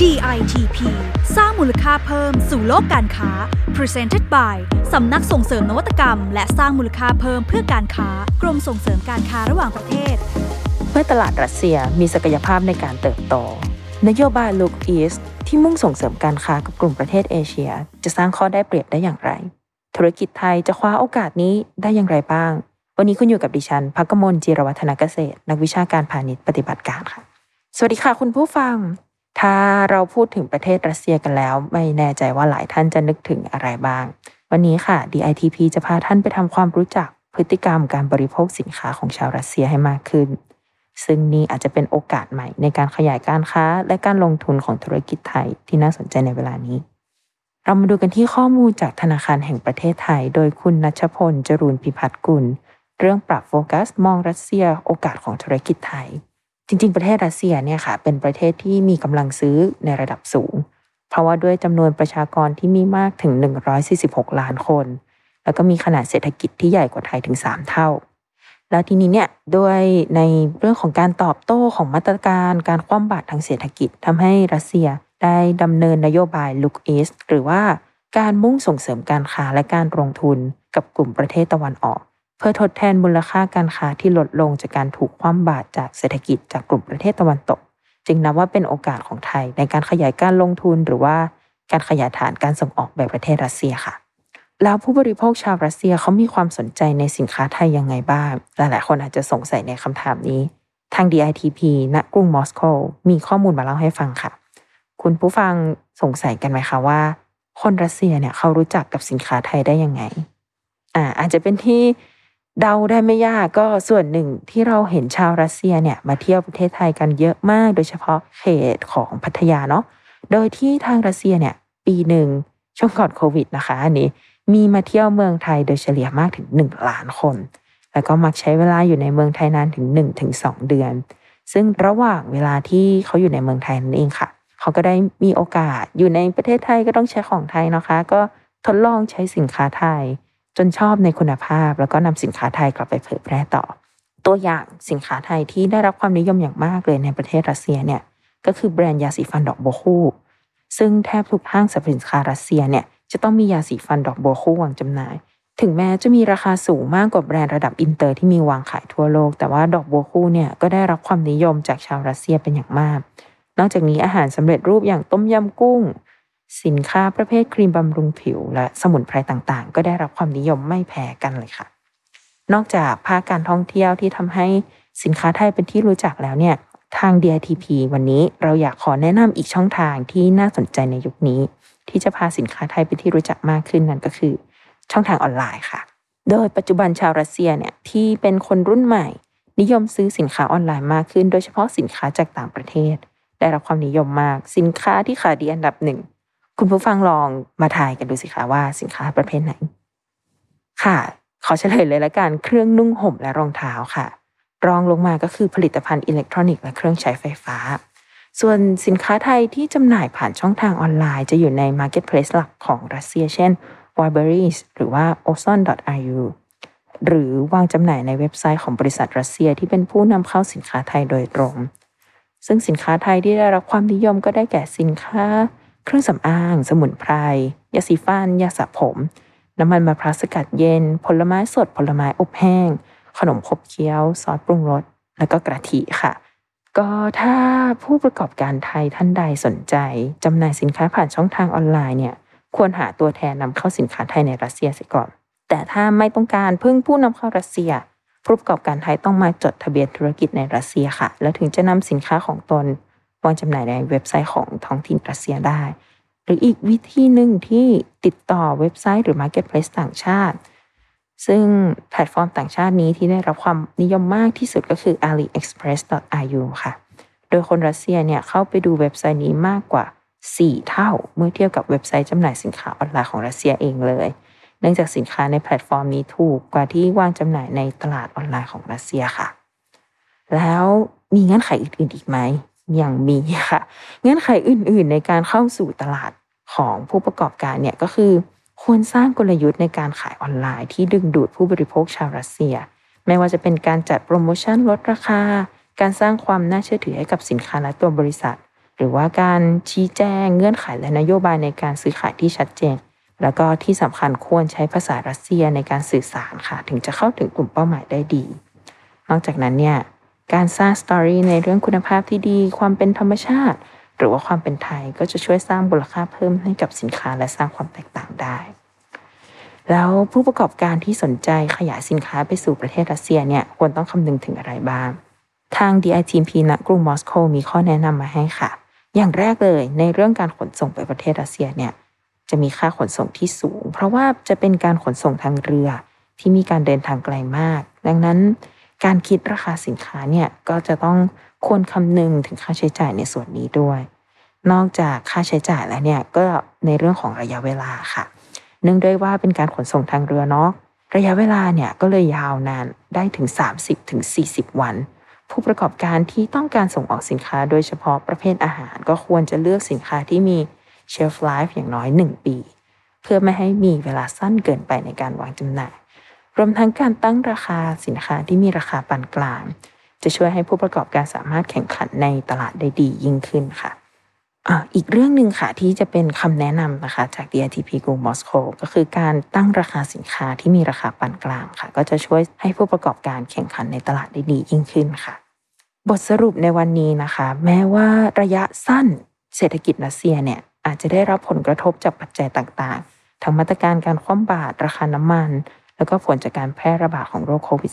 DITP สร้างมูลค่าเพิ่มสู่โลกการค้า Presented by สำนักส่งเสริมนวัตกรรม และสร้างมูลค่าเพิ่มเพื่อการค้ากรมส่งเสริมการค้าระหว่างประเทศ เมื่อตลาดรัสเซียมีศักยภาพในการเติบโต นโยบาย Look East ที่มุ่งส่งเสริมการค้ากับกลุ่มประเทศเอเชีย จะสร้างข้อได้เปรียบได้อย่างไร ธุรกิจไทยจะคว้าโอกาสนี้ได้อย่างไรบ้าง วันนี้คุณอยู่กับดิฉันพักกมลจีรวัฒนเกษตร นักวิชาการพาณิชย์ปฏิบัติการค่ะ สวัสดีค่ะคุณผู้ฟัง ถ้าเราพูดถึงประเทศรัสเซียกันแล้ว ไม่แน่ใจว่าหลายท่านจะนึกถึงอะไรบ้าง วันนี้ค่ะ DITP จะพาท่านไปทำความรู้จักพฤติกรรมการบริโภคสินค้าของชาวรัสเซียให้มากขึ้น ซึ่งนี่อาจจะเป็นโอกาสใหม่ในการขยายการค้าและการลงทุนของธุรกิจไทยที่น่าสนใจในเวลานี้ เรามาดูกันที่ข้อมูลจากธนาคารแห่งประเทศไทย โดยคุณนัชพล จรูนพิพัฒน์กุล เรื่องปรับโฟกัส มองรัสเซีย โอกาสของธุรกิจไทย จริง ๆ ประเทศรัสเซียเนี่ยค่ะเป็นประเทศที่มีกำลังซื้อในระดับสูง เพราะว่าด้วยจำนวนประชากรที่มีมากถึง 146 ล้านคน แล้วก็มีขนาดเศรษฐกิจที่ใหญ่กว่าไทยถึง 3 เท่า แล้วทีนี้เนี่ยด้วยในเรื่องของการตอบโต้ของมาตรการการคว่ำบาตรทางเศรษฐกิจทำให้รัสเซียได้ดำเนินนโยบาย Look East หรือว่าการมุ่งส่งเสริมการค้าและการลงทุนกับกลุ่มประเทศตะวันออก พื่อทดแทนมูลค่าการค้าที่ลดลงจากการถูกคว่ำบาตรจากเศรษฐกิจจากกลุ่มประเทศตะวันตก จึงนับว่าเป็นโอกาสของไทยในการขยายการลงทุนหรือว่าการขยายฐานการส่งออกแบบประเทศรัสเซียค่ะ แล้วผู้บริโภคชาวรัสเซียเขามีความสนใจในสินค้าไทยยังไงบ้าง หลายๆ คนอาจจะสงสัยในคำถามนี้ ทาง DITP ณกรุงมอสโกมีข้อมูลมาเล่าให้ฟังค่ะ คุณผู้ฟังสงสัยกันไหมคะว่า คนรัสเซียเนี่ยเขารู้จักกับสินค้าไทยได้ยังไง อ่าอาจจะเป็นที่ เดาได้ไม่ยากก็ส่วนหนึ่งที่เราเห็นชาวรัสเซียเนี่ยมาเที่ยวประเทศไทยกันเยอะมาก โดยเฉพาะเขตของพัทยาเนาะโดยที่ทางรัสเซียเนี่ยปีหนึ่งช่วงก่อนโควิดนะคะอันนี้มีมาเที่ยวเมืองไทยโดยเฉลี่ยมากถึง 1 ล้านคน แล้วก็มักใช้เวลาอยู่ในเมืองไทยนานถึง1ถึง2เดือน ซึ่งระหว่างเวลาที่เขาอยู่ในเมืองไทยนั่นเองค่ะ เขาก็ได้มีโอกาสอยู่ในประเทศไทยก็ต้องใช้ของไทยนะคะ ก็ทดลองใช้สินค้าไทย จนชอบในคุณภาพ แล้วก็นำสินค้าไทยกลับไปเผยแพร่ต่อ ตัวอย่างสินค้าไทยที่ได้รับความนิยมอย่างมากเลยในประเทศรัสเซียเนี่ยก็คือแบรนด์ยาสีฟันดอกบัวคู่ซึ่งแทบทุกห้างสรรพสินค้ารัสเซียเนี่ยจะต้องมียาสีฟันดอกบัวคู่วางจำหน่าย ถึงแม้จะมีราคาสูงมากกว่าแบรนด์ระดับอินเตอร์ที่มีวางขายทั่วโลก แต่ว่าดอกบัวคู่เนี่ยก็ได้รับความนิยมจากชาวรัสเซียเป็นอย่างมาก นอกจากนี้อาหารสำเร็จรูปอย่างต้มยำกุ้ง สินค้าประเภทครีมบำรุงผิว และสมุนไพรต่างๆ ก็ได้รับความนิยมไม่แพ้กันเลยค่ะ นอกจากภาคการท่องเที่ยวที่ทำให้สินค้าไทยเป็นที่รู้จักแล้วเนี่ยทาง DITP วันนี้เราอยากขอแนะนำอีกช่องทางที่น่าสนใจในยุคนี้ ที่จะพาสินค้าไทยเป็นที่รู้จักมากขึ้นนั่นก็คือ ช่องทางออนไลน์ค่ะ โดยปัจจุบันชาวรัสเซียเนี่ยที่เป็นคนรุ่นใหม่ นิยมซื้อสินค้าออนไลน์มากขึ้น โดยเฉพาะสินค้าจากต่างประเทศ ได้รับความนิยมมาก สินค้าที่ขายดีอันดับหนึ่ง คุณผู้ฟังลองมาทายกันดูสิคะว่าสินค้าประเภทไหน ค่ะ ขอเฉลยเลยละกันเครื่องนุ่งห่มและรองเท้าค่ะ รองลงมาก็คือผลิตภัณฑ์อิเล็กทรอนิกส์และเครื่องใช้ไฟฟ้า ส่วนสินค้าไทยที่จำหน่ายผ่านช่องทางออนไลน์จะอยู่ใน Marketplace หลักของรัสเซีย เช่น w i b e r i e s หรือว่า ozon.ru หรือวางจำหน่ายในเว็บไซต์ของบริษัทรัสเซียที่เป็นผู้นำเข้าสินค้าไทยโดยตรง ซึ่งสินค้าไทยที่ได้รับความนิยมก็ได้แก่สินค้า เครื่องสำอาง สมุนไพร ยาสีฟัน ยาสระผม น้ำมันมะพร้าวสกัดเย็น ผลไม้สด ผลไม้อบแห้ง ขนมขบเคี้ยว ซอสปรุงรส แล้วก็กระทิค่ะ ก็ถ้าผู้ประกอบการไทยท่านใดสนใจจำหน่ายสินค้าผ่านช่องทางออนไลน์เนี่ยควรหาตัวแทนนำเข้าสินค้าไทยในรัสเซียเสียก่อน แต่ถ้าไม่ต้องการพึ่งผู้นำเข้ารัสเซียผู้ประกอบการไทยต้องมาจดทะเบียนธุรกิจในรัสเซียค่ะ แล้วถึงจะนำสินค้าของตน วางจำหน่ายในเว็บไซต์ของท้องถิ่นรัสเซียได้ หรืออีกวิธีหนึ่งที่ติดต่อเว็บไซต์หรือ Marketplace ต่างชาติ ซึ่งแพลตฟอร์มต่างชาตินี้ที่ได้รับความนิยมมากที่สุดก็คือ aliexpress.ru ค่ะ โดยคนรัสเซียเนี่ยเข้าไปดูเว็บไซต์นี้มากกว่า 4 เท่า เมื่อเทียบกับเว็บไซต์จำหน่ายสินค้าออนไลน์ของรัสเซียเองเลยเนื่องจากสินค้าในแพลตฟอร์มนี้ถูกกว่าที่วางจำหน่ายในตลาดออนไลน์ของรัสเซียค่ะ แล้วมีเงื่อนไขอื่นๆอีกไหม อ๋อยังมีค่ะ เงื่อนไขอื่น ๆ ในการเข้าสู่ตลาดของผู้ประกอบการเนี่ยก็คือ ควรสร้างกลยุทธ์ในการขายออนไลน์ที่ดึงดูดผู้บริโภคชาวรัสเซีย ไม่ว่าจะเป็นการจัดโปรโมชั่นลดราคา การสร้างความน่าเชื่อถือให้กับสินค้าและตัวบริษัท หรือว่าการชี้แจงเงื่อนไขและนโยบายในการซื้อขายที่ชัดเจน แล้วก็ที่สำคัญควรใช้ภาษารัสเซียในการสื่อสารค่ะ ถึงจะเข้าถึงกลุ่มเป้าหมายได้ดี นอกจากนั้นเนี่ย การสร้างสตอรี่ในเรื่องคุณภาพที่ดี ความเป็นธรรมชาติ หรือว่าความเป็นไทยก็จะช่วยสร้างมูลค่าเพิ่มให้กับสินค้าและสร้างความแตกต่างได้ แล้วผู้ประกอบการที่สนใจขยายสินค้าไปสู่ประเทศรัสเซียเนี่ยควรต้องคำนึงถึงอะไรบ้าง ทาง DITP ณกรุงมอสโกมีข้อแนะนำมาให้ค่ะ อย่างแรกเลยในเรื่องการขนส่งไปประเทศรัสเซียเนี่ยจะมีค่าขนส่งที่สูง เพราะว่าจะเป็นการขนส่งทางเรือที่มีการเดินทางไกลมาก ดังนั้น การคิดราคาสินค้าเนี่ยก็จะต้องควรคำนึงถึงค่าใช้จ่ายในส่วนนี้ด้วย นอกจากค่าใช้จ่ายแล้วเนี่ยก็ในเรื่องของระยะเวลาค่ะ เนื่องด้วยว่าเป็นการขนส่งทางเรือเนาะระยะเวลาเนี่ยก็เลยยาวนานได้ถึง 30ถึงวัน ผู้ประกอบการที่ต้องการส่งออกสินค้าโดยเฉพาะประเภทอาหาร ก็ควรจะเลือกสินค้าที่มี shelf life อย่างน้อย 1 ปี เพื่อไม่ให้มีเวลาสั้นเกินไปในการวางจำหน่าย รวมทั้งการตั้งราคาสินค้าที่มีราคาปานกลาง จะช่วยให้ผู้ประกอบการสามารถแข่งขันในตลาดได้ดียิ่งขึ้นค่ะอีกเรื่องหนึ่งค่ะที่จะเป็นคำแนะนำนะคะจาก DITP กรุงมอสโกก็คือการตั้งราคาสินค้าที่มีราคาปานกลางค่ะ ก็จะช่วยให้ผู้ประกอบการแข่งขันในตลาดได้ดียิ่งขึ้นค่ะ บทสรุปในวันนี้นะคะ แม้ว่าระยะสั้นเศรษฐกิจรัสเซียเนี่ยอาจจะได้รับผลกระทบจากปัจจัยต่างๆ ทั้งมาตรการการคว่ำบาตรราคาน้ำมัน แล้วก็ผลจากการแพร่ระบาดของโรคโควิด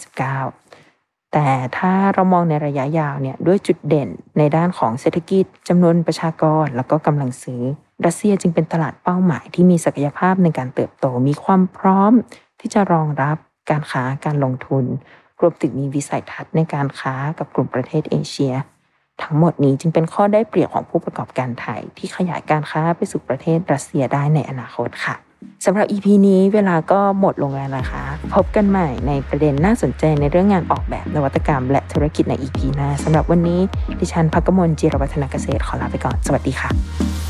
-19 แต่ถ้าเรามองในระยะยาวเนี่ยด้วยจุดเด่นในด้านของเศรษฐกิจจำนวนประชากร แล้วก็กำลังซื้อ รัสเซียจึงเป็นตลาดเป้าหมายที่มีศักยภาพในการเติบโต มีความพร้อมที่จะรองรับการค้าการลงทุน รวมถึงมีวิสัยทัศน์ในการค้ากับกลุ่มประเทศเอเชีย ทั้งหมดนี้จึงเป็นข้อได้เปรียบของผู้ประกอบการไทย ที่ขยายการค้าไปสู่ประเทศรัสเซียได้ในอนาคตค่ะ สำหรับ EP นี้เวลาก็หมดลงแล้วนะคะ พบกันใหม่ในประเด็นน่าสนใจในเรื่องงานออกแบบนวัตกรรม และธุรกิจใน EP หน้าสำหรับวันนี้ดิฉันพักกมลจิรวัฒนเกษตรขอลาไปก่อน สวัสดีค่ะ